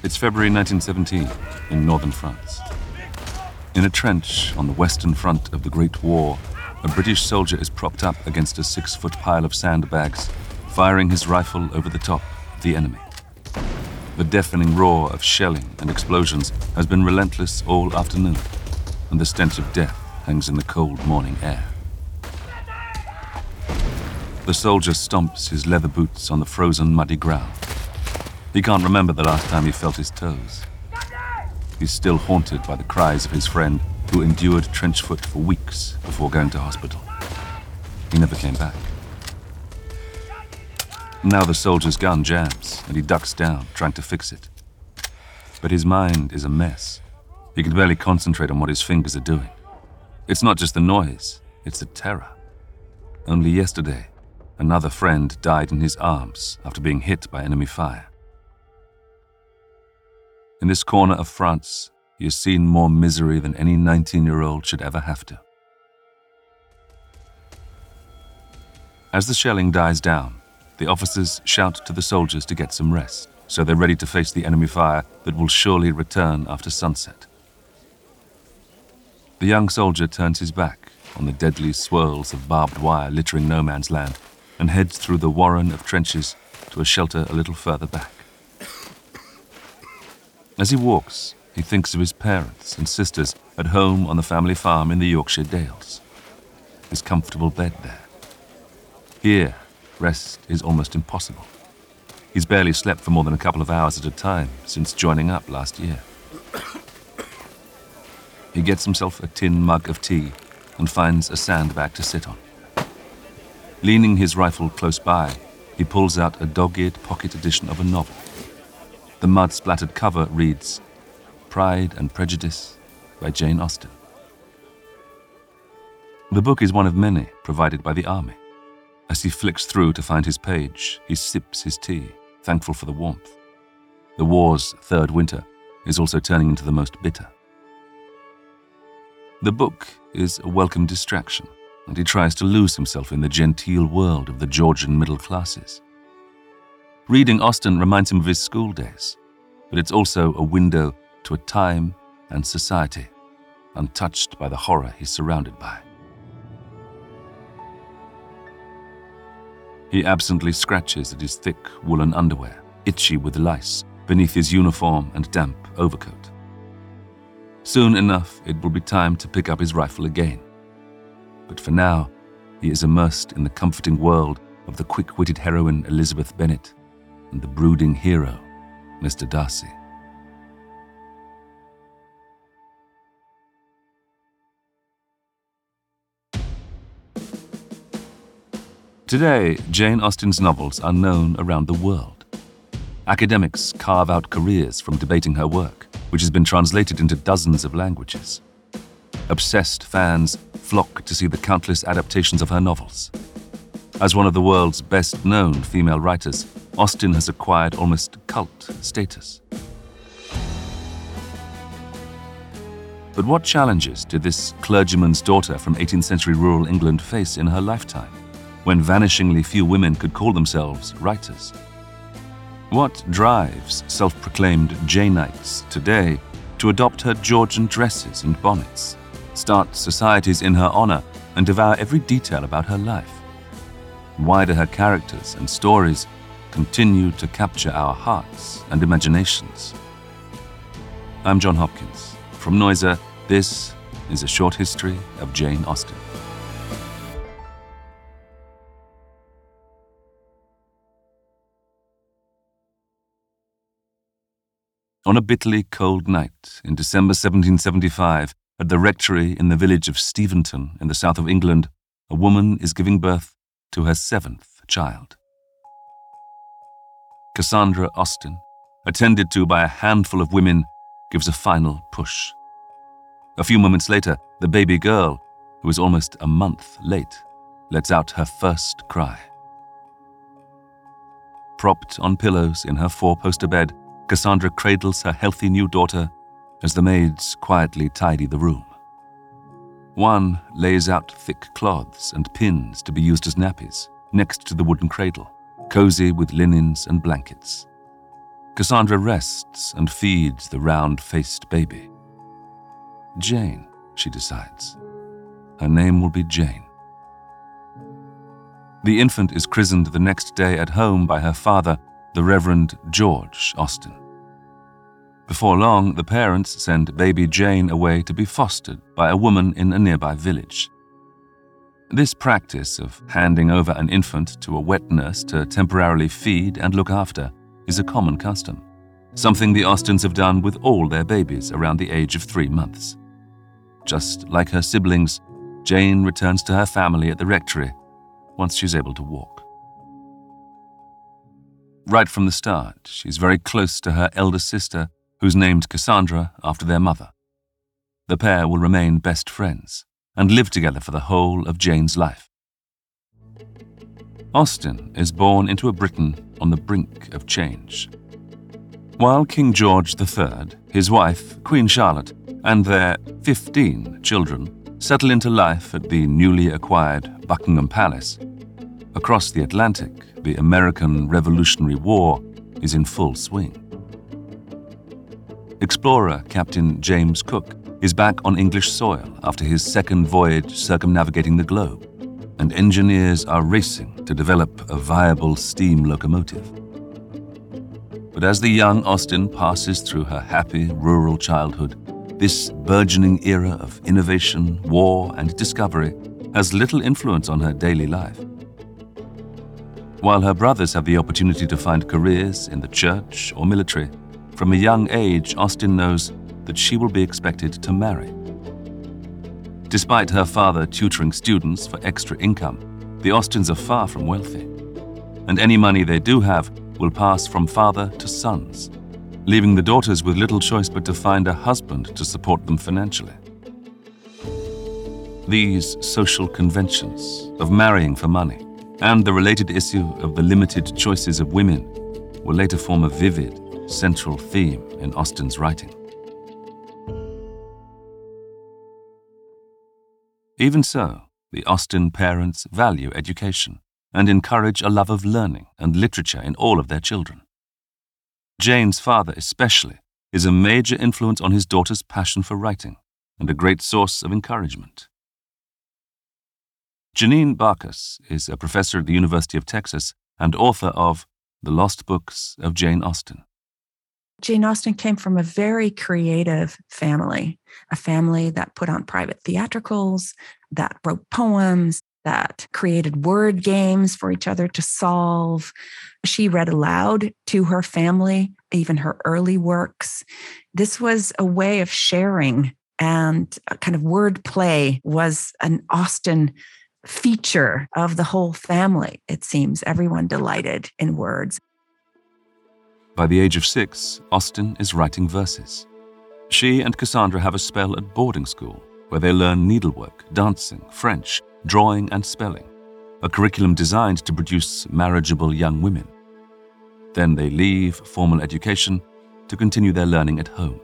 It's February 1917 in northern France. In a trench on the western front of the Great War, a British soldier is propped up against a six foot pile of sandbags, firing his rifle over the top of the enemy. The deafening roar of shelling and explosions has been relentless all afternoon, and the stench of death hangs in the cold morning air. The soldier stomps his leather boots on the frozen, muddy ground. He can't remember the last time he felt his toes. He's still haunted by the cries of his friend who endured trench foot for weeks before going to hospital. He never came back. Now the soldier's gun jams, and he ducks down, trying to fix it. But his mind is a mess. He can barely concentrate on what his fingers are doing. It's not just the noise, it's the terror. Only yesterday, another friend died in his arms after being hit by enemy fire. In this corner of France, he has seen more misery than any 19 year old should ever have to. As the shelling dies down, the officers shout to the soldiers to get some rest, so they're ready to face the enemy fire that will surely return after sunset. The young soldier turns his back on the deadly swirls of barbed wire littering no man's land and heads through the warren of trenches to a shelter a little further back. As he walks, he thinks of his parents and sisters at home on the family farm in the Yorkshire Dales. His comfortable bed there. Here, rest is almost impossible. He's barely slept for more than a couple of hours at a time since joining up last year. He gets himself a tin mug of tea and finds a sandbag to sit on. Leaning his rifle close by, he pulls out a dog eared pocket edition of a novel. The mud splattered cover reads Pride and Prejudice by Jane Austen. The book is one of many provided by the army. As he flicks through to find his page, he sips his tea, thankful for the warmth. The war's third winter is also turning into the most bitter. The book is a welcome distraction, and he tries to lose himself in the genteel world of the Georgian middle classes. Reading Austen reminds him of his school days, but it's also a window to a time and society untouched by the horror he's surrounded by. He absently scratches at his thick woolen underwear, itchy with lice, beneath his uniform and damp overcoat. Soon enough, it will be time to pick up his rifle again. But for now, he is immersed in the comforting world of the quick witted heroine Elizabeth Bennet and the brooding hero, Mr. Darcy. Today, Jane Austen's novels are known around the world. Academics carve out careers from debating her work, which has been translated into dozens of languages. Obsessed fans flock to see the countless adaptations of her novels. As one of the world's best known female writers, Austen has acquired almost cult status. But what challenges did this clergyman's daughter from 18th century rural England face in her lifetime? when vanishingly few women could call themselves writers? What drives self proclaimed Janeites today to adopt her Georgian dresses and bonnets, start societies in her honor, and devour every detail about her life? Why do her characters and stories continue to capture our hearts and imaginations? I'm John Hopkins. From Noiser, this is a short history of Jane Austen. On a bitterly cold night in December 1775, at the rectory in the village of Steventon in the south of England, a woman is giving birth to her seventh child. Cassandra Austen, attended to by a handful of women, gives a final push. A few moments later, the baby girl, who is almost a month late, lets out her first cry. Propped on pillows in her four poster bed, Cassandra cradles her healthy new daughter as the maids quietly tidy the room. One lays out thick cloths and pins to be used as nappies next to the wooden cradle, cozy with linens and blankets. Cassandra rests and feeds the round faced baby. Jane, she decides. Her name will be Jane. The infant is christened the next day at home by her father, the Reverend George Austen. Before long, the parents send baby Jane away to be fostered by a woman in a nearby village. This practice of handing over an infant to a wet nurse to temporarily feed and look after is a common custom, something the Austens have done with all their babies around the age of three months. Just like her siblings, Jane returns to her family at the rectory once she's able to walk. Right from the start, she's very close to her elder sister who's named Cassandra after their mother. The pair will remain best friends and live together for the whole of Jane's life. Austen is born into a Britain on the brink of change. While King George III, his wife, Queen Charlotte, and their 15 children settle into life at the newly acquired Buckingham Palace, across the Atlantic, the American Revolutionary War is in full swing. Explorer Captain James Cook is back on English soil after his second voyage circumnavigating the globe, and engineers are racing to develop a viable steam locomotive. But as the young Austen passes through her happy rural childhood, this burgeoning era of innovation, war, and discovery has little influence on her daily life. While her brothers have the opportunity to find careers in the church or military, from a young age, Austen knows that she will be expected to marry. Despite her father tutoring students for extra income, the Austens are far from wealthy. And any money they do have will pass from father to sons, leaving the daughters with little choice but to find a husband to support them financially. These social conventions of marrying for money and the related issue of the limited choices of women will later form a vivid central theme in Austen's writing. Even so, the Austen parents value education and encourage a love of learning and literature in all of their children. Jane's father, especially, is a major influence on his daughter's passion for writing and a great source of encouragement. Janine Barchas is a professor at the University of Texas and author of The Lost Books of Jane Austen. Jane Austen came from a very creative family, a family that put on private theatricals, that wrote poems, that created word games for each other to solve. She read aloud to her family, even her early works. This was a way of sharing, and kind of word play was an Austen feature of the whole family, it seems. Everyone delighted in words. By the age of six, Austen is writing verses. She and Cassandra have a spell at boarding school where they learn needlework, dancing, French, drawing, and spelling, a curriculum designed to produce marriageable young women. Then they leave formal education to continue their learning at home.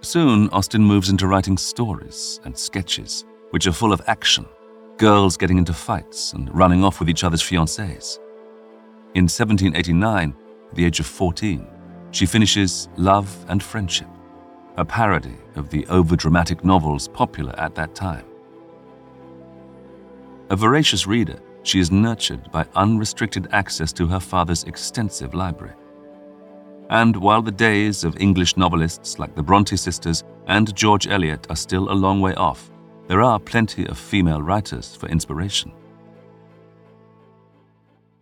Soon, Austen moves into writing stories and sketches, which are full of action, girls getting into fights and running off with each other's fiancés. In 1789, at the age of 14, she finishes Love and Friendship, a parody of the overdramatic novels popular at that time. A voracious reader, she is nurtured by unrestricted access to her father's extensive library. And while the days of English novelists like the Bronte sisters and George Eliot are still a long way off, there are plenty of female writers for inspiration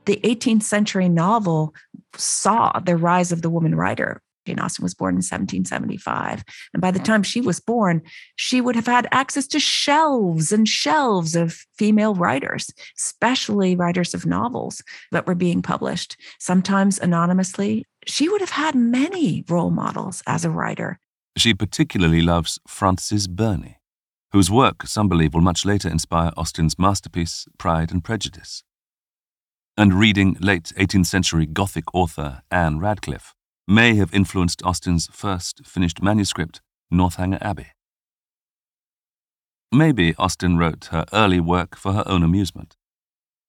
the 18th century novel saw the rise of the woman writer. Jane Austen was born in 1775. And by the time she was born, she would have had access to shelves and shelves of female writers, especially writers of novels that were being published, sometimes anonymously. She would have had many role models as a writer. She particularly loves Frances Burney, whose work some believe will much later inspire Austen's masterpiece, Pride and Prejudice. And reading late 18th century Gothic author Ann Radcliffe, may have influenced Austen's first finished manuscript, Northanger Abbey. Maybe Austen wrote her early work for her own amusement,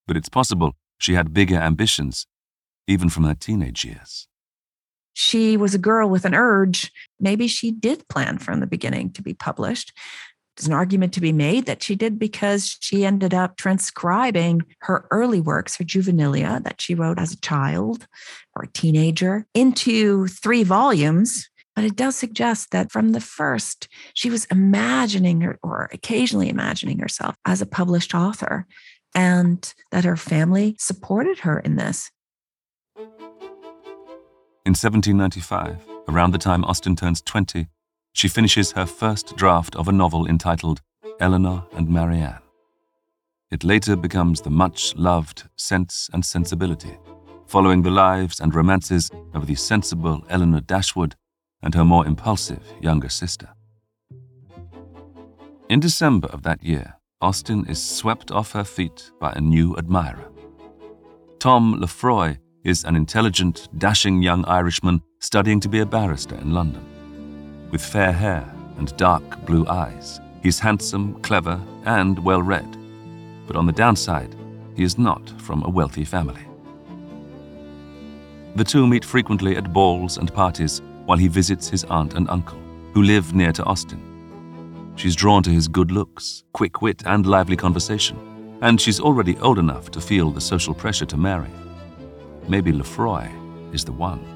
but it's possible she had bigger ambitions, even from her teenage years. She was a girl with an urge. Maybe she did plan from the beginning to be published. There's an argument to be made that she did because she ended up transcribing her early works, her juvenilia that she wrote as a child or a teenager, into three volumes. But it does suggest that from the first, she was imagining her, or occasionally imagining herself as a published author, and that her family supported her in this. In 1795, around the time Austen turns 20, she finishes her first draft of a novel entitled Elinor and Marianne. It later becomes the much loved Sense and Sensibility, following the lives and romances of the sensible Elinor Dashwood and her more impulsive younger sister. In December of that year, Austen is swept off her feet by a new admirer. Tom Lefroy is an intelligent, dashing young Irishman studying to be a barrister in London. With fair hair and dark blue eyes, he's handsome, clever, and well read. But on the downside, he is not from a wealthy family. The two meet frequently at balls and parties while he visits his aunt and uncle, who live near to Austen. She's drawn to his good looks, quick wit, and lively conversation, and she's already old enough to feel the social pressure to marry. Maybe Lefroy is the one.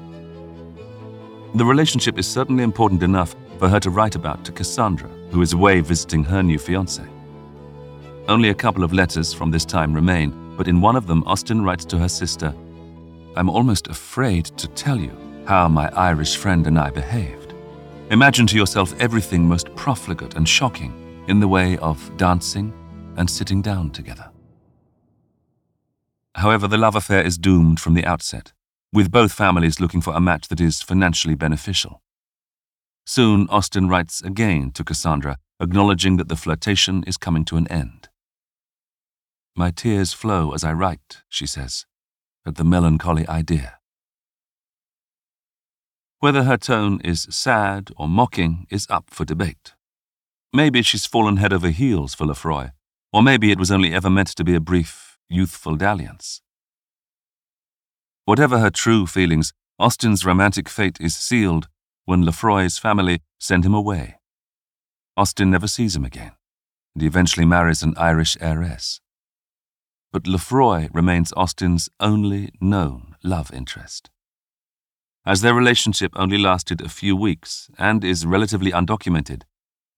The relationship is certainly important enough for her to write about to Cassandra, who is away visiting her new fiance. Only a couple of letters from this time remain, but in one of them, Austen writes to her sister I'm almost afraid to tell you how my Irish friend and I behaved. Imagine to yourself everything most profligate and shocking in the way of dancing and sitting down together. However, the love affair is doomed from the outset with both families looking for a match that is financially beneficial. Soon, Austen writes again to Cassandra, acknowledging that the flirtation is coming to an end. My tears flow as I write, she says, at the melancholy idea. Whether her tone is sad or mocking is up for debate. Maybe she's fallen head over heels for Lefroy, or maybe it was only ever meant to be a brief, youthful dalliance. Whatever her true feelings, Austen's romantic fate is sealed when Lefroy's family send him away. Austen never sees him again, and he eventually marries an Irish heiress. But Lefroy remains Austen's only known love interest. As their relationship only lasted a few weeks and is relatively undocumented,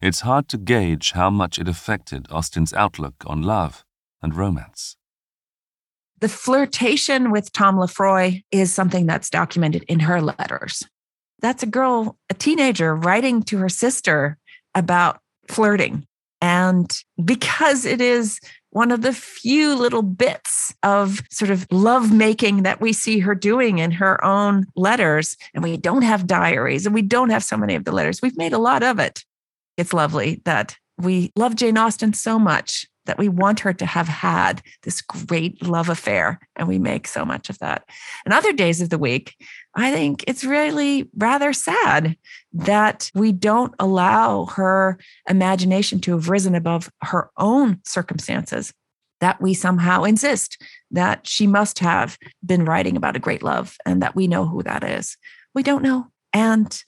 it's hard to gauge how much it affected Austen's outlook on love and romance. The flirtation with Tom Lefroy is something that's documented in her letters. That's a girl, a teenager, writing to her sister about flirting. And because it is one of the few little bits of sort of love making that we see her doing in her own letters, and we don't have diaries and we don't have so many of the letters, we've made a lot of it. It's lovely that we love Jane Austen so much that we want her to have had this great love affair. And we make so much of that. And other days of the week, I think it's really rather sad that we don't allow her imagination to have risen above her own circumstances, that we somehow insist that she must have been writing about a great love and that we know who that is. We don't know. And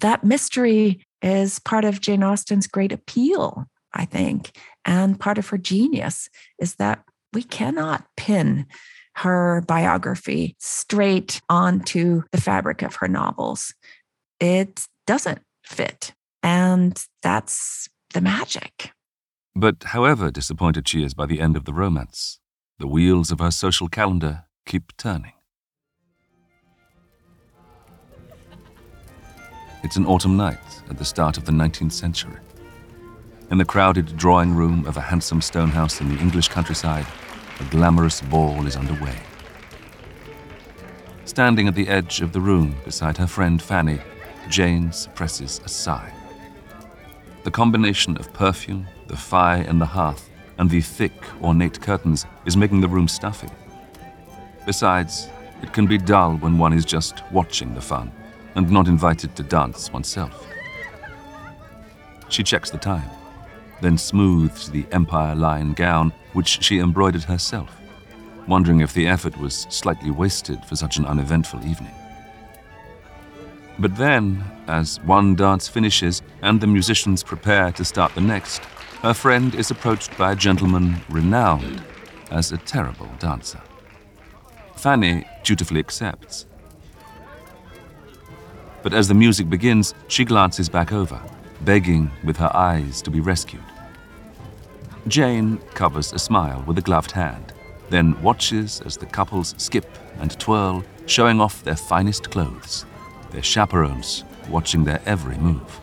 that mystery is part of Jane Austen's great appeal I think. And part of her genius is that we cannot pin her biography straight onto the fabric of her novels. It doesn't fit. And that's the magic. But however disappointed she is by the end of the romance, the wheels of her social calendar keep turning. It's an autumn night at the start of the 19th century. In the crowded drawing room of a handsome stone house in the English countryside, a glamorous ball is underway. Standing at the edge of the room beside her friend Fanny, Jane suppresses a sigh. The combination of perfume, the fire in the hearth, and the thick, ornate curtains is making the room stuffy. Besides, it can be dull when one is just watching the fun and not invited to dance oneself. She checks the time, then smooths the Empire Line gown which she embroidered herself, wondering if the effort was slightly wasted for such an uneventful evening. But then, as one dance finishes and the musicians prepare to start the next, her friend is approached by a gentleman renowned as a terrible dancer. Fanny dutifully accepts. But as the music begins, she glances back over, begging with her eyes to be rescued. Jane covers a smile with a gloved hand, then watches as the couples skip and twirl, showing off their finest clothes, their chaperones watching their every move.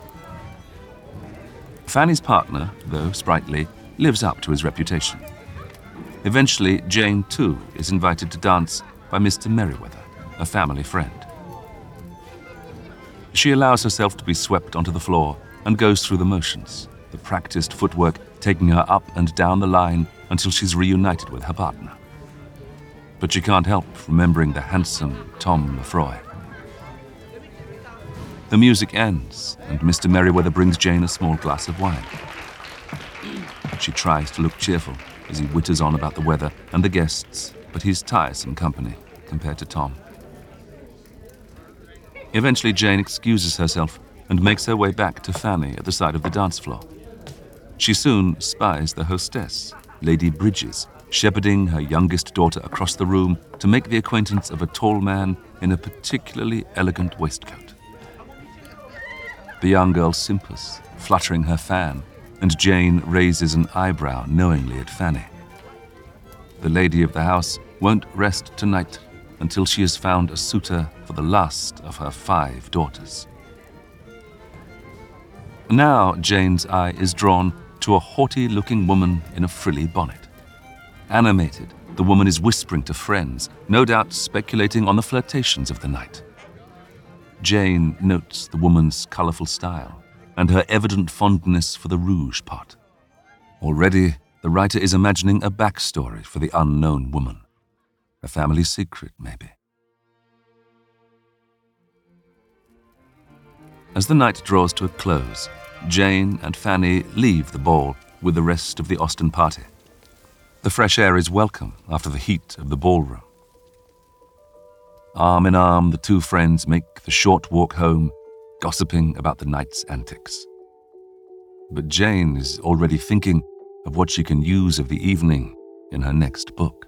Fanny's partner, though sprightly, lives up to his reputation. Eventually, Jane, too, is invited to dance by Mr. Merriweather, a family friend. She allows herself to be swept onto the floor and goes through the motions, the practiced footwork taking her up and down the line until she's reunited with her partner. But she can't help remembering the handsome Tom Lefroy. The music ends, and Mr. Merriweather brings Jane a small glass of wine. She tries to look cheerful as he witters on about the weather and the guests, but he's tiresome company compared to Tom. Eventually, Jane excuses herself and makes her way back to Fanny at the side of the dance floor. She soon spies the hostess, Lady Bridges, shepherding her youngest daughter across the room to make the acquaintance of a tall man in a particularly elegant waistcoat. The young girl simpers, fluttering her fan, and Jane raises an eyebrow knowingly at Fanny. The lady of the house won't rest tonight until she has found a suitor for the last of her five daughters. Now Jane's eye is drawn to a haughty looking woman in a frilly bonnet. Animated, the woman is whispering to friends, no doubt speculating on the flirtations of the night. Jane notes the woman's colourful style and her evident fondness for the rouge pot. Already, the writer is imagining a backstory for the unknown woman. A family secret, maybe. As the night draws to a close, Jane and Fanny leave the ball with the rest of the Austen party. The fresh air is welcome after the heat of the ballroom. Arm in arm, the two friends make the short walk home, gossiping about the night's antics. But Jane is already thinking of what she can use of the evening in her next book.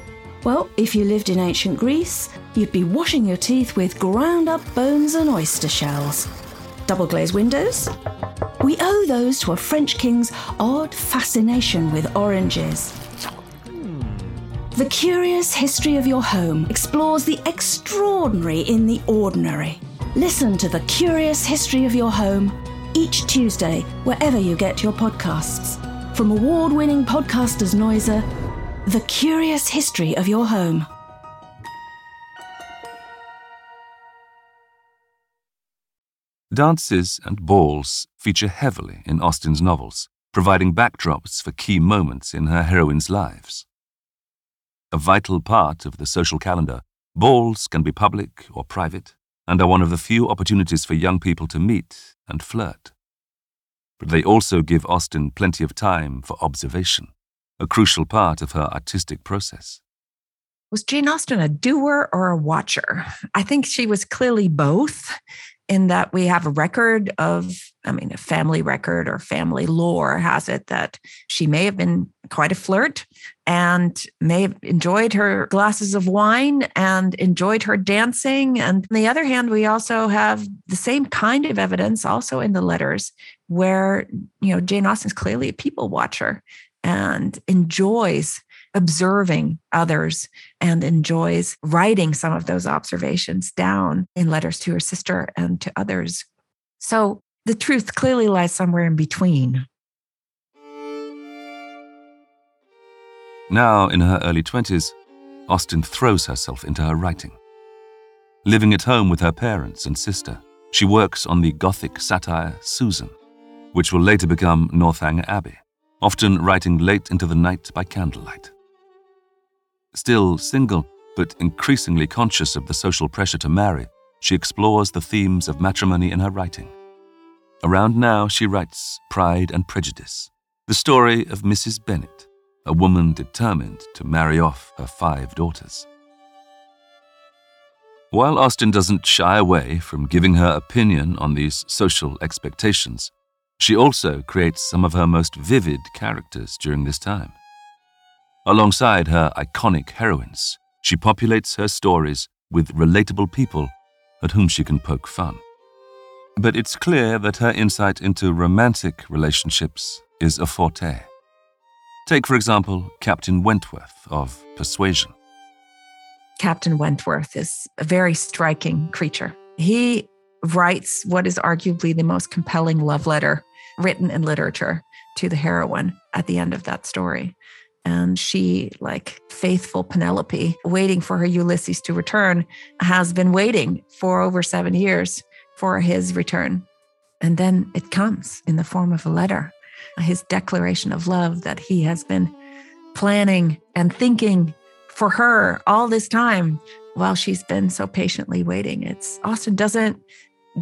Well, if you lived in ancient Greece, you'd be washing your teeth with ground up bones and oyster shells. Double glazed windows? We owe those to a French king's odd fascination with oranges. The Curious History of Your Home explores the extraordinary in the ordinary. Listen to The Curious History of Your Home each Tuesday, wherever you get your podcasts. From award winning podcasters Noiser, The Curious History of Your Home. Dances and balls feature heavily in Austen's novels, providing backdrops for key moments in her heroines' lives. A vital part of the social calendar, balls can be public or private and are one of the few opportunities for young people to meet and flirt. But they also give Austen plenty of time for observation, a crucial part of her artistic process. Was Jane Austen a doer or a watcher? I think she was clearly both in that we have a record of, I mean, a family record or family lore has it that she may have been quite a flirt and may have enjoyed her glasses of wine and enjoyed her dancing. And on the other hand, we also have the same kind of evidence also in the letters where, you know, Jane Austen is clearly a people watcher and enjoys observing others and enjoys writing some of those observations down in letters to her sister and to others. So the truth clearly lies somewhere in between. Now, in her early 20s, Austen throws herself into her writing. Living at home with her parents and sister, she works on the Gothic satire Susan, which will later become Northanger Abbey, often writing late into the night by candlelight. Still single, but increasingly conscious of the social pressure to marry, she explores the themes of matrimony in her writing. Around now, she writes Pride and Prejudice, the story of Mrs. Bennet, a woman determined to marry off her five daughters. While Austen doesn't shy away from giving her opinion on these social expectations, she also creates some of her most vivid characters during this time. Alongside her iconic heroines, she populates her stories with relatable people at whom she can poke fun. But it's clear that her insight into romantic relationships is a forte. Take, for example, Captain Wentworth of Persuasion. Captain Wentworth is a very striking creature. He writes what is arguably the most compelling love letter written in literature to the heroine at the end of that story. And she, like faithful Penelope, waiting for her Ulysses to return, has been waiting for over seven years for his return. And then it comes in the form of a letter, his declaration of love that he has been planning and thinking for her all this time while she's been so patiently waiting. It's Austen doesn't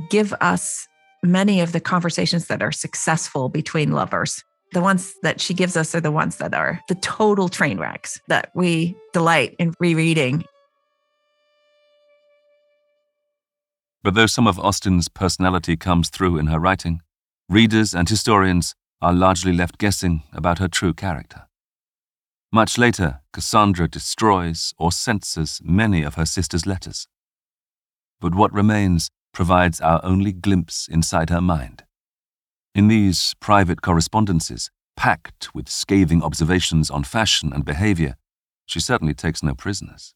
give us many of the conversations that are successful between lovers. The ones that she gives us are the ones that are the total train wrecks that we delight in rereading. But though some of Austen's personality comes through in her writing, readers and historians are largely left guessing about her true character. Much later, Cassandra destroys or censors many of her sister's letters. But what remains provides our only glimpse inside her mind. In these private correspondences, packed with scathing observations on fashion and behavior, she certainly takes no prisoners.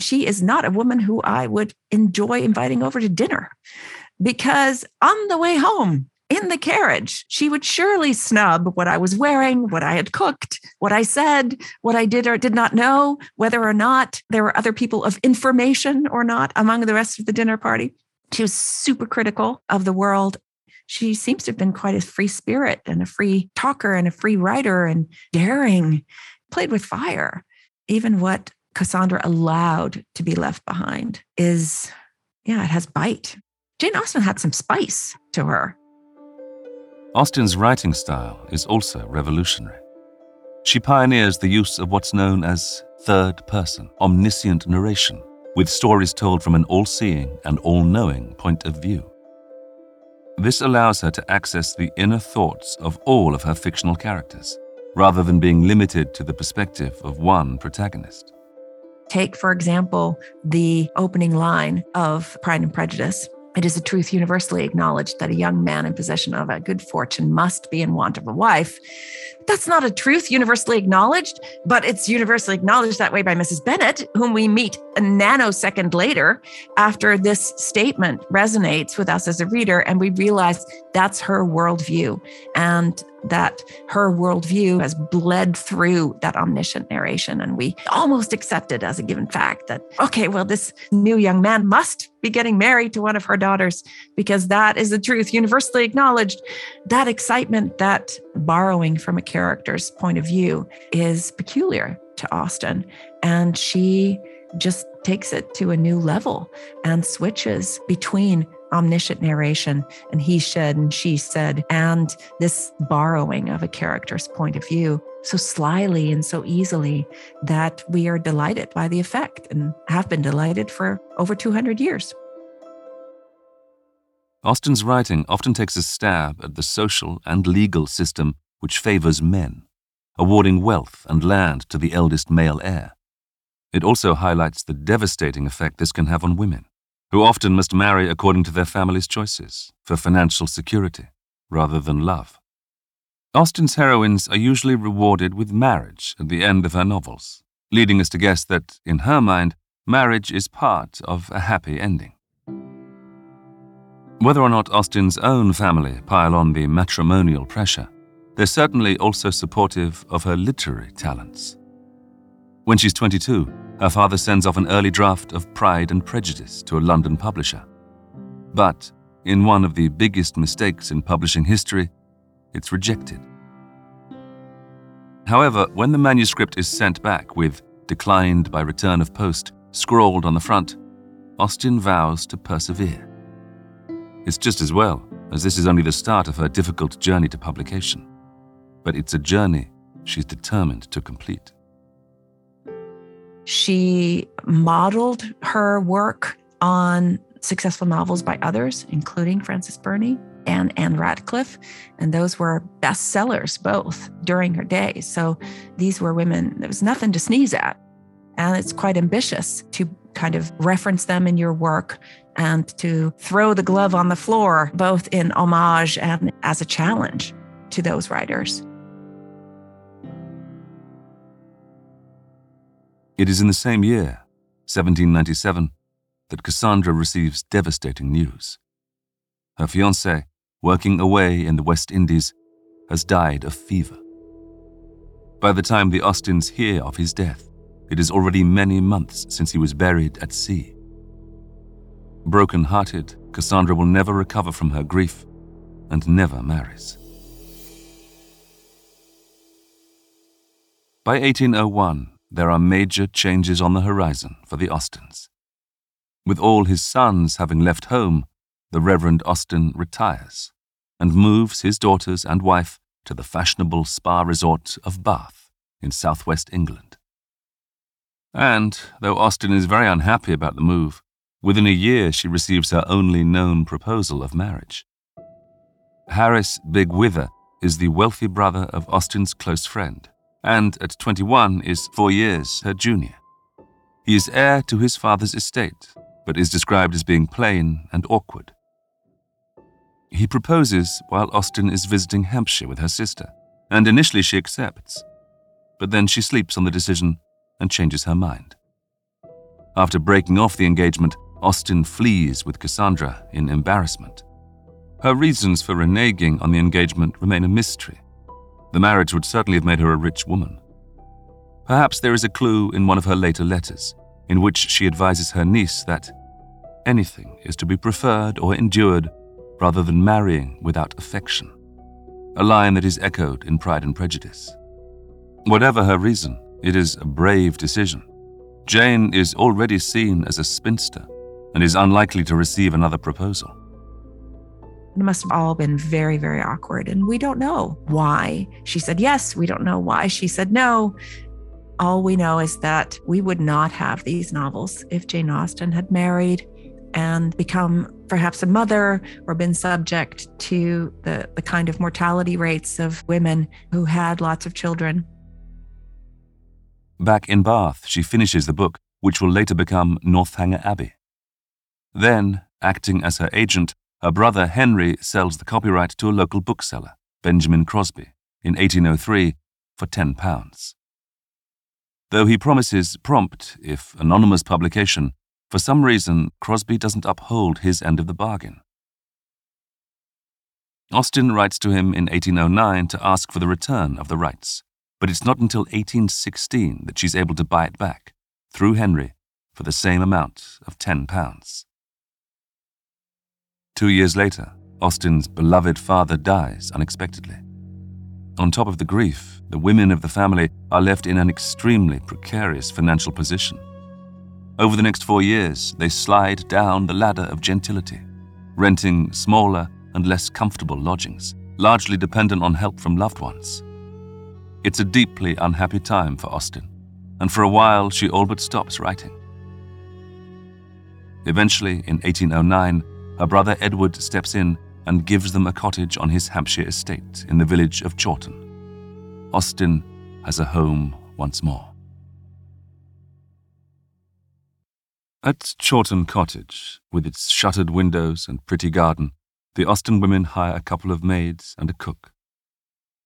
She is not a woman who I would enjoy inviting over to dinner because on the way home, in the carriage, she would surely snub what I was wearing, what I had cooked, what I said, what I did or did not know, whether or not there were other people of information or not among the rest of the dinner party. She was super critical of the world she seems to have been quite a free spirit and a free talker and a free writer and daring, played with fire. Even what Cassandra allowed to be left behind is, yeah, it has bite. Jane Austen had some spice to her. Austen's writing style is also revolutionary. She pioneers the use of what's known as third person, omniscient narration, with stories told from an all seeing and all knowing point of view. This allows her to access the inner thoughts of all of her fictional characters, rather than being limited to the perspective of one protagonist. Take, for example, the opening line of Pride and Prejudice. It is a truth universally acknowledged that a young man in possession of a good fortune must be in want of a wife. That's not a truth universally acknowledged, but it's universally acknowledged that way by Mrs. Bennet, whom we meet a nanosecond later after this statement resonates with us as a reader. And we realize that's her worldview. And that her worldview has bled through that omniscient narration. And we almost accept it as a given fact that, okay, well, this new young man must be getting married to one of her daughters because that is the truth, universally acknowledged. That excitement, that borrowing from a character's point of view is peculiar to Austen. And she just takes it to a new level and switches between omniscient narration and he said and she said, and this borrowing of a character's point of view so slyly and so easily that we are delighted by the effect and have been delighted for over 200 years. Austen's writing often takes a stab at the social and legal system which favors men, awarding wealth and land to the eldest male heir. It also highlights the devastating effect this can have on women who often must marry according to their family's choices for financial security rather than love. Austen's heroines are usually rewarded with marriage at the end of her novels, leading us to guess that, in her mind, marriage is part of a happy ending. Whether or not Austen's own family pile on the matrimonial pressure, they're certainly also supportive of her literary talents. When she's 22, her father sends off an early draft of Pride and Prejudice to a London publisher. But, in one of the biggest mistakes in publishing history, it's rejected. However, when the manuscript is sent back with declined by return of post scrawled on the front, Austen vows to persevere. It's just as well, as this is only the start of her difficult journey to publication. But it's a journey she's determined to complete. She modeled her work on successful novels by others, including Frances Burney and Ann Radcliffe. And those were bestsellers both during her day. So these were women, there was nothing to sneeze at. And it's quite ambitious to kind of reference them in your work and to throw the glove on the floor, both in homage and as a challenge to those writers. It is in the same year, 1797, that Cassandra receives devastating news. Her fiancé, working away in the West Indies, has died of fever. By the time the Austens hear of his death, it is already many months since he was buried at sea. Broken hearted, Cassandra will never recover from her grief and never marries. By 1801, there are major changes on the horizon for the Austens. With all his sons having left home, the Reverend Austen retires and moves his daughters and wife to the fashionable spa resort of Bath in southwest England. And, though Austen is very unhappy about the move, within a year she receives her only known proposal of marriage. Harris Bigg-Wither is the wealthy brother of Austen's close friend and at 21 is four years her junior. He is heir to his father's estate, but is described as being plain and awkward. He proposes while Austen is visiting Hampshire with her sister, and initially she accepts, but then she sleeps on the decision and changes her mind. After breaking off the engagement, Austen flees with Cassandra in embarrassment. Her reasons for reneging on the engagement remain a mystery, the marriage would certainly have made her a rich woman. Perhaps there is a clue in one of her later letters, in which she advises her niece that anything is to be preferred or endured rather than marrying without affection, a line that is echoed in Pride and Prejudice. Whatever her reason, it is a brave decision. Jane is already seen as a spinster and is unlikely to receive another proposal. It must have all been very, very awkward. And we don't know why she said yes. We don't know why she said no. All we know is that we would not have these novels if Jane Austen had married and become perhaps a mother or been subject to the, the kind of mortality rates of women who had lots of children. Back in Bath, she finishes the book, which will later become Northanger Abbey. Then, acting as her agent, her brother Henry sells the copyright to a local bookseller, Benjamin Crosby, in 1803 for £10. Though he promises prompt, if anonymous publication, for some reason Crosby doesn't uphold his end of the bargain. Austen writes to him in 1809 to ask for the return of the rights, but it's not until 1816 that she's able to buy it back, through Henry, for the same amount of £10. Two years later, Austen's beloved father dies unexpectedly. On top of the grief, the women of the family are left in an extremely precarious financial position. Over the next four years, they slide down the ladder of gentility, renting smaller and less comfortable lodgings, largely dependent on help from loved ones. It's a deeply unhappy time for Austen, and for a while she all but stops writing. Eventually, in 1809, her brother Edward steps in and gives them a cottage on his Hampshire estate in the village of Chawton. Austen has a home once more. At Chawton Cottage, with its shuttered windows and pretty garden, the Austen women hire a couple of maids and a cook.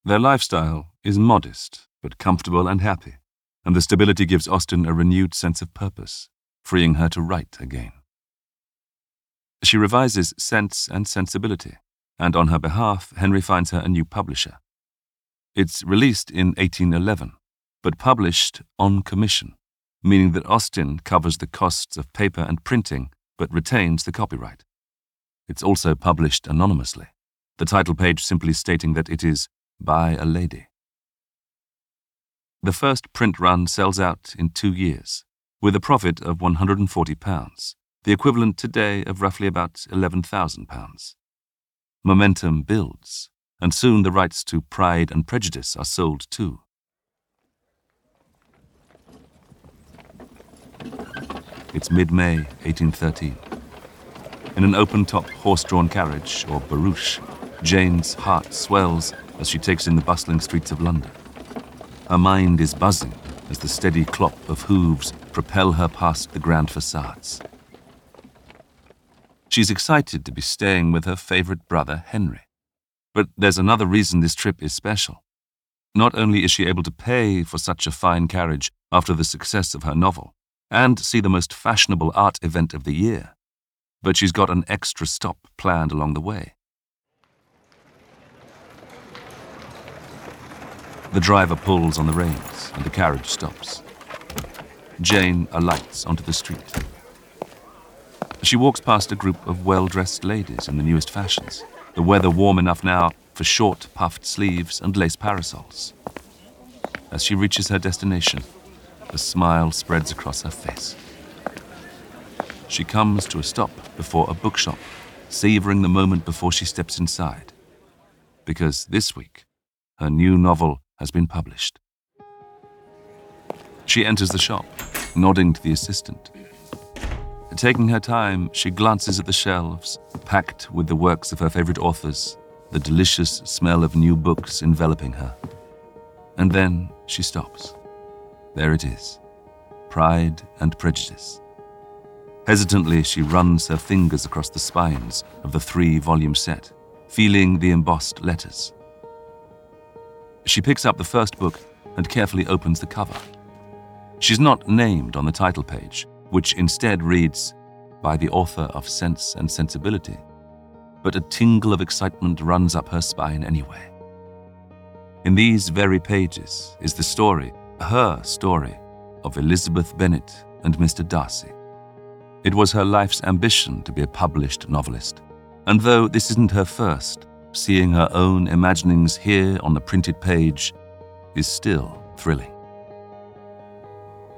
Their lifestyle is modest, but comfortable and happy, and the stability gives Austen a renewed sense of purpose, freeing her to write again. She revises Sense and Sensibility, and on her behalf, Henry finds her a new publisher. It's released in 1811, but published on commission, meaning that Austen covers the costs of paper and printing, but retains the copyright. It's also published anonymously, the title page simply stating that it is by a lady. The first print run sells out in two years, with a profit of £140, the equivalent today of roughly about £11,000. Momentum builds, and soon the rights to Pride and Prejudice are sold too. It's mid May 1813. In an open top horse drawn carriage, or barouche, Jane's heart swells as she takes in the bustling streets of London. Her mind is buzzing as the steady clop of hooves propel her past the grand facades. She's excited to be staying with her favorite brother, Henry. But there's another reason this trip is special. Not only is she able to pay for such a fine carriage after the success of her novel, and see the most fashionable art event of the year, but she's got an extra stop planned along the way. The driver pulls on the reins and the carriage stops. Jane alights onto the street. She walks past a group of well dressed ladies in the newest fashions, the weather warm enough now for short, puffed sleeves and lace parasols. As she reaches her destination, a smile spreads across her face she comes to a stop before a bookshop, savoring the moment before she steps inside. Because this week, her new novel has been published. She enters the shop, nodding to the assistant. Taking her time, she glances at the shelves, packed with the works of her favorite authors, the delicious smell of new books enveloping her. And then she stops. There it is Pride and Prejudice Hesitantly, she runs her fingers across the spines of the three volume set, feeling the embossed letters. She picks up the first book and carefully opens the cover. She's not named on the title page, which instead reads, By the author of Sense and Sensibility, but a tingle of excitement runs up her spine anyway. In these very pages is the story, her story, of Elizabeth Bennet and Mr. Darcy. It was her life's ambition to be a published novelist. And though this isn't her first, seeing her own imaginings here on the printed page is still thrilling.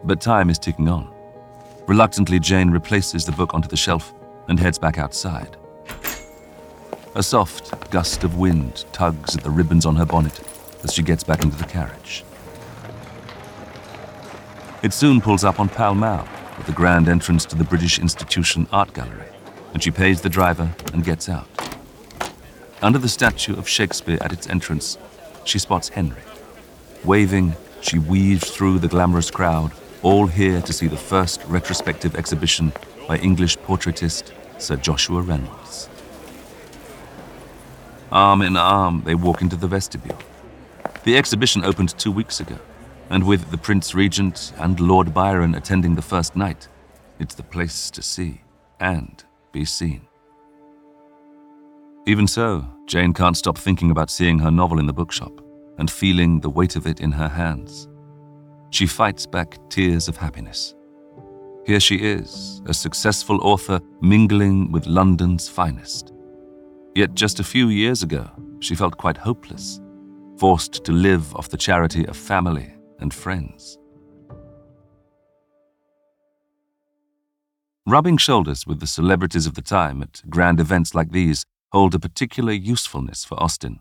But time is ticking on. Reluctantly, Jane replaces the book onto the shelf and heads back outside. A soft gust of wind tugs at the ribbons on her bonnet as she gets back into the carriage. It soon pulls up on Pall Mall, at the grand entrance to the British Institution Art Gallery, and she pays the driver and gets out. Under the statue of Shakespeare at its entrance, she spots Henry. Waving, she weaves through the glamorous crowd, all here to see the first retrospective exhibition by English portraitist Sir Joshua Reynolds. Arm in arm, they walk into the vestibule. The exhibition opened two weeks ago, and with the Prince Regent and Lord Byron attending the first night, it's the place to see and be seen. Even so, Jane can't stop thinking about seeing her novel in the bookshop and feeling the weight of it in her hands. She fights back tears of happiness. Here she is, a successful author mingling with London's finest. Yet just a few years ago, she felt quite hopeless, forced to live off the charity of family and friends. Rubbing shoulders with the celebrities of the time at grand events like these hold a particular usefulness for Austen,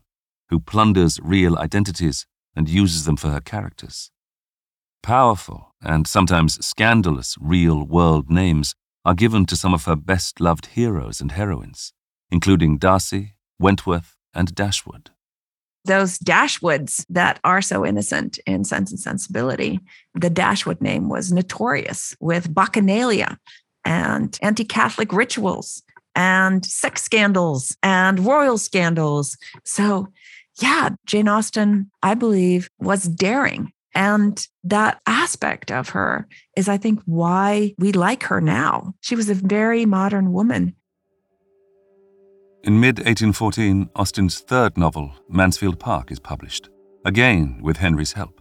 who plunders real identities and uses them for her characters. Powerful and sometimes scandalous real world names are given to some of her best loved heroes and heroines, including Darcy, Wentworth, and Dashwood. Those Dashwoods that are so innocent in Sense and Sensibility, the Dashwood name was notorious with bacchanalia and anti Catholic rituals and sex scandals and royal scandals. So, yeah, Jane Austen, I believe, was daring. And that aspect of her is, I think, why we like her now. She was a very modern woman. In mid 1814, Austen's third novel, Mansfield Park, is published, again with Henry's help.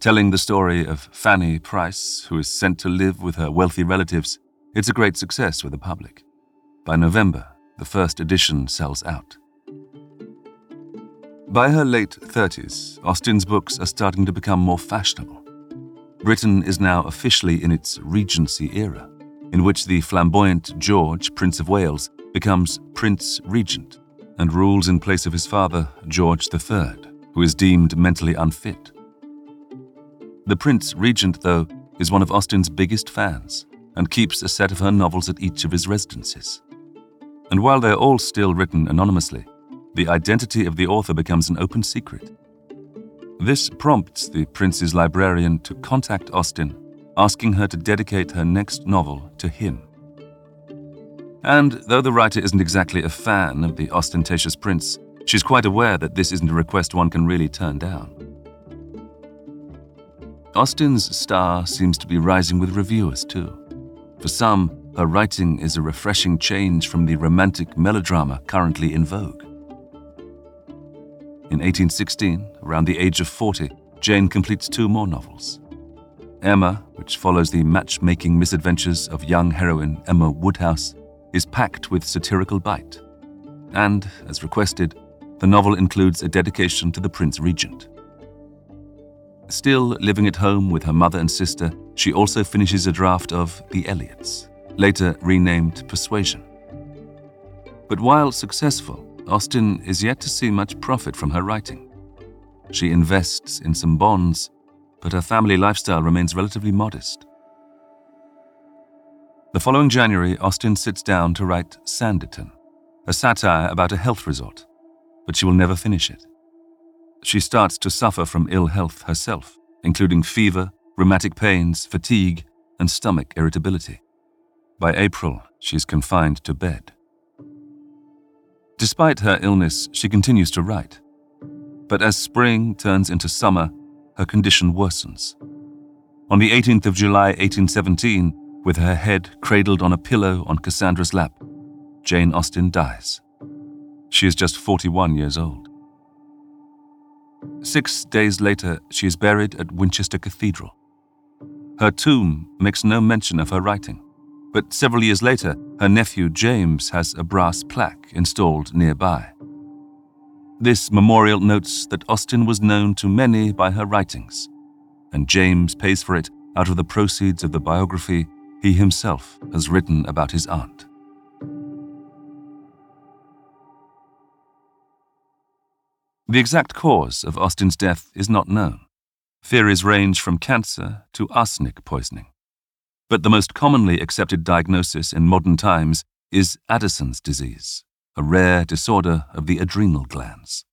Telling the story of Fanny Price, who is sent to live with her wealthy relatives, it's a great success with the public. By November, the first edition sells out. By her late 30s, Austen's books are starting to become more fashionable. Britain is now officially in its Regency era, in which the flamboyant George, Prince of Wales, becomes Prince Regent and rules in place of his father, George III, who is deemed mentally unfit. The Prince Regent, though, is one of Austen's biggest fans and keeps a set of her novels at each of his residences. And while they're all still written anonymously, the identity of the author becomes an open secret. This prompts the prince's librarian to contact Austen, asking her to dedicate her next novel to him. And though the writer isn't exactly a fan of the ostentatious prince, she's quite aware that this isn't a request one can really turn down. Austen's star seems to be rising with reviewers, too. For some, her writing is a refreshing change from the romantic melodrama currently in vogue. In 1816, around the age of 40, Jane completes two more novels. Emma, which follows the matchmaking misadventures of young heroine Emma Woodhouse, is packed with satirical bite. And, as requested, the novel includes a dedication to the Prince Regent. Still living at home with her mother and sister, she also finishes a draft of The Elliots, later renamed Persuasion. But while successful, Austen is yet to see much profit from her writing. She invests in some bonds, but her family lifestyle remains relatively modest. The following January, Austen sits down to write Sanditon, a satire about a health resort, but she will never finish it. She starts to suffer from ill health herself, including fever, rheumatic pains, fatigue, and stomach irritability. By April, she is confined to bed. Despite her illness, she continues to write. But as spring turns into summer, her condition worsens. On the 18th of July 1817, with her head cradled on a pillow on Cassandra's lap, Jane Austen dies. She is just 41 years old. Six days later, she is buried at Winchester Cathedral. Her tomb makes no mention of her writing. But several years later, her nephew James has a brass plaque installed nearby. This memorial notes that Austen was known to many by her writings, and James pays for it out of the proceeds of the biography he himself has written about his aunt. The exact cause of Austen's death is not known. Theories range from cancer to arsenic poisoning but the most commonly accepted diagnosis in modern times is Addison's disease, a rare disorder of the adrenal glands.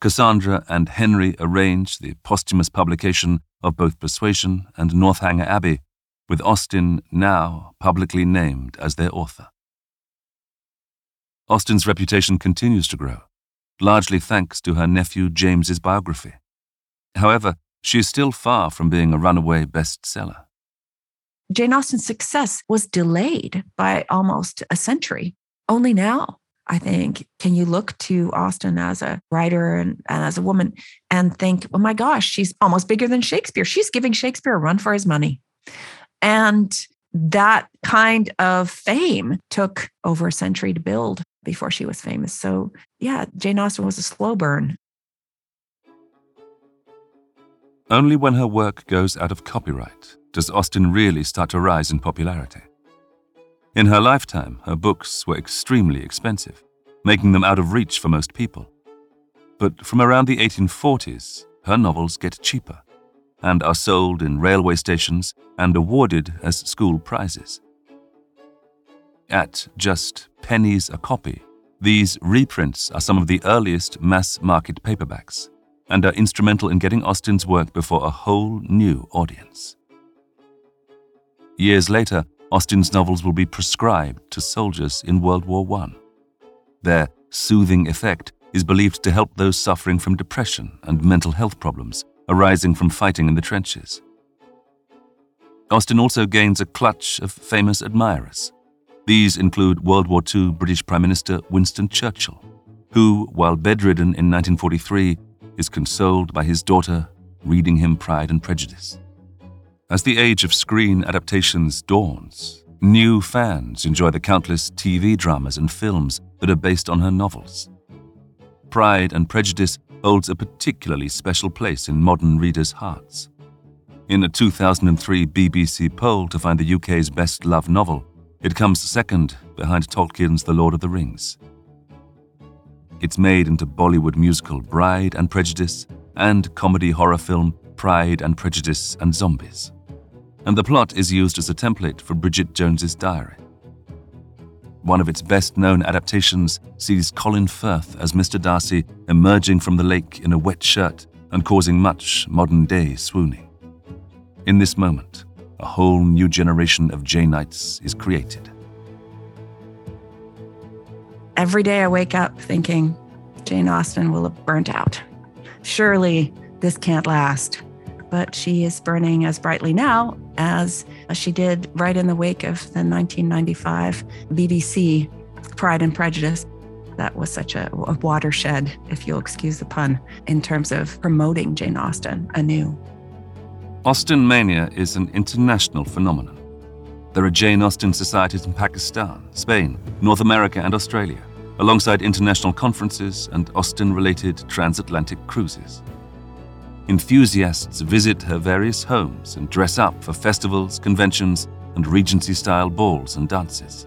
Cassandra and Henry arranged the posthumous publication of both Persuasion and Northanger Abbey, with Austen now publicly named as their author. Austen's reputation continues to grow, largely thanks to her nephew James's biography. However, she is still far from being a runaway bestseller. Jane Austen's success was delayed by almost a century. Only now I think, can you look to Austen as a writer and, and, as a woman and think, oh my gosh, she's almost bigger than Shakespeare. She's giving Shakespeare a run for his money. And that kind of fame took over a century to build before she was famous. So, yeah, Jane Austen was a slow burn. Only when her work goes out of copyright does Austen really start to rise in popularity. In her lifetime, her books were extremely expensive, making them out of reach for most people. But from around the 1840s, her novels get cheaper and are sold in railway stations and awarded as school prizes. At just pennies a copy, these reprints are some of the earliest mass market paperbacks and are instrumental in getting Austen's work before a whole new audience. Years later, Austen's novels will be prescribed to soldiers in World War I. Their soothing effect is believed to help those suffering from depression and mental health problems arising from fighting in the trenches. Austen also gains a clutch of famous admirers. These include World War II British Prime Minister Winston Churchill, who, while bedridden in 1943, is consoled by his daughter reading him Pride and Prejudice. As the age of screen adaptations dawns, new fans enjoy the countless TV dramas and films that are based on her novels. Pride and Prejudice holds a particularly special place in modern readers' hearts. In a 2003 BBC poll to find the UK's best loved novel, it comes second behind Tolkien's The Lord of the Rings. It's made into Bollywood musical Bride and Prejudice and comedy horror film Pride and Prejudice and Zombies. And the plot is used as a template for Bridget Jones's diary. One of its best known adaptations sees Colin Firth as Mr. Darcy emerging from the lake in a wet shirt and causing much modern day swooning. In this moment, a whole new generation of Janeites is created. Every day I wake up thinking Jane Austen will have burnt out. Surely this can't last. But she is burning as brightly now as she did right in the wake of the 1995 BBC Pride and Prejudice. That was such a, a watershed, if you'll excuse the pun, in terms of promoting Jane Austen anew. Austen mania is an international phenomenon. There are Jane Austen societies in Pakistan, Spain, North America, and Australia, alongside international conferences and Austen related transatlantic cruises. Enthusiasts visit her various homes and dress up for festivals, conventions, and Regency style balls and dances.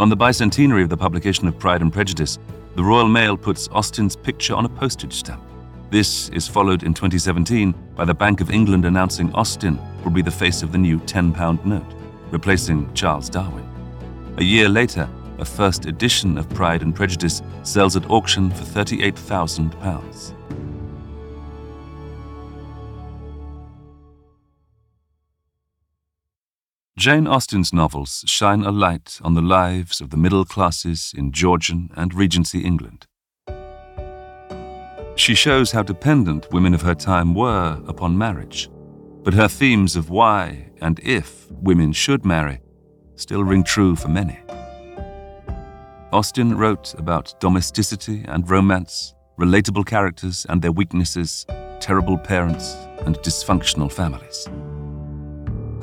On the bicentenary of the publication of Pride and Prejudice, the Royal Mail puts Austen's picture on a postage stamp. This is followed in 2017 by the Bank of England announcing Austen will be the face of the new £10 note, replacing Charles Darwin. A year later, a first edition of Pride and Prejudice sells at auction for £38,000. Jane Austen's novels shine a light on the lives of the middle classes in Georgian and Regency England. She shows how dependent women of her time were upon marriage, but her themes of why and if women should marry still ring true for many. Austen wrote about domesticity and romance, relatable characters and their weaknesses, terrible parents, and dysfunctional families.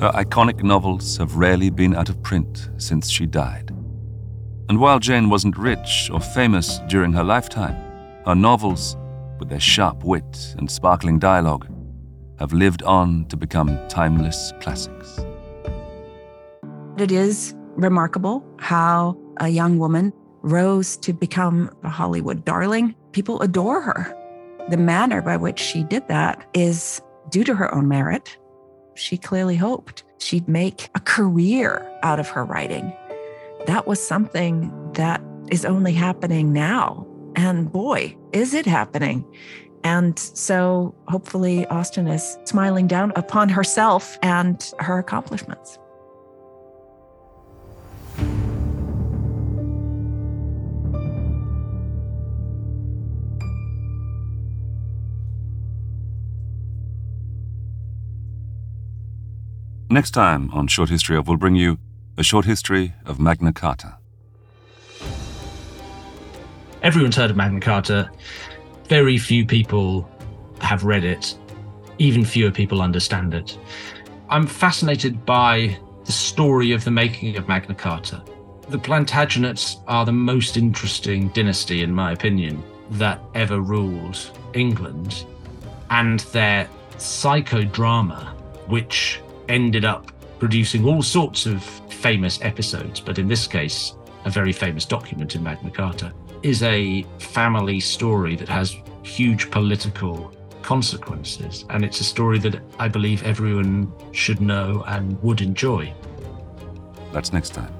Her iconic novels have rarely been out of print since she died. And while Jane wasn't rich or famous during her lifetime, her novels, with their sharp wit and sparkling dialogue, have lived on to become timeless classics. It is remarkable how a young woman rose to become a Hollywood darling. People adore her. The manner by which she did that is due to her own merit she clearly hoped she'd make a career out of her writing. That was something that is only happening now. And boy, is it happening. And so hopefully, Austen is smiling down upon herself and her accomplishments. Next time on Short History of, we'll bring you a short history of Magna Carta. everyone's heard of Magna Carta. Very few people have read it. Even fewer people understand it. I'm fascinated by the story of the making of Magna Carta. The Plantagenets are the most interesting dynasty, in my opinion, that ever ruled England. And their psychodrama, which ended up producing all sorts of famous episodes, but in this case, a very famous document in Magna Carta, is a family story that has huge political consequences. And it's a story that I believe everyone should know and would enjoy. That's next time.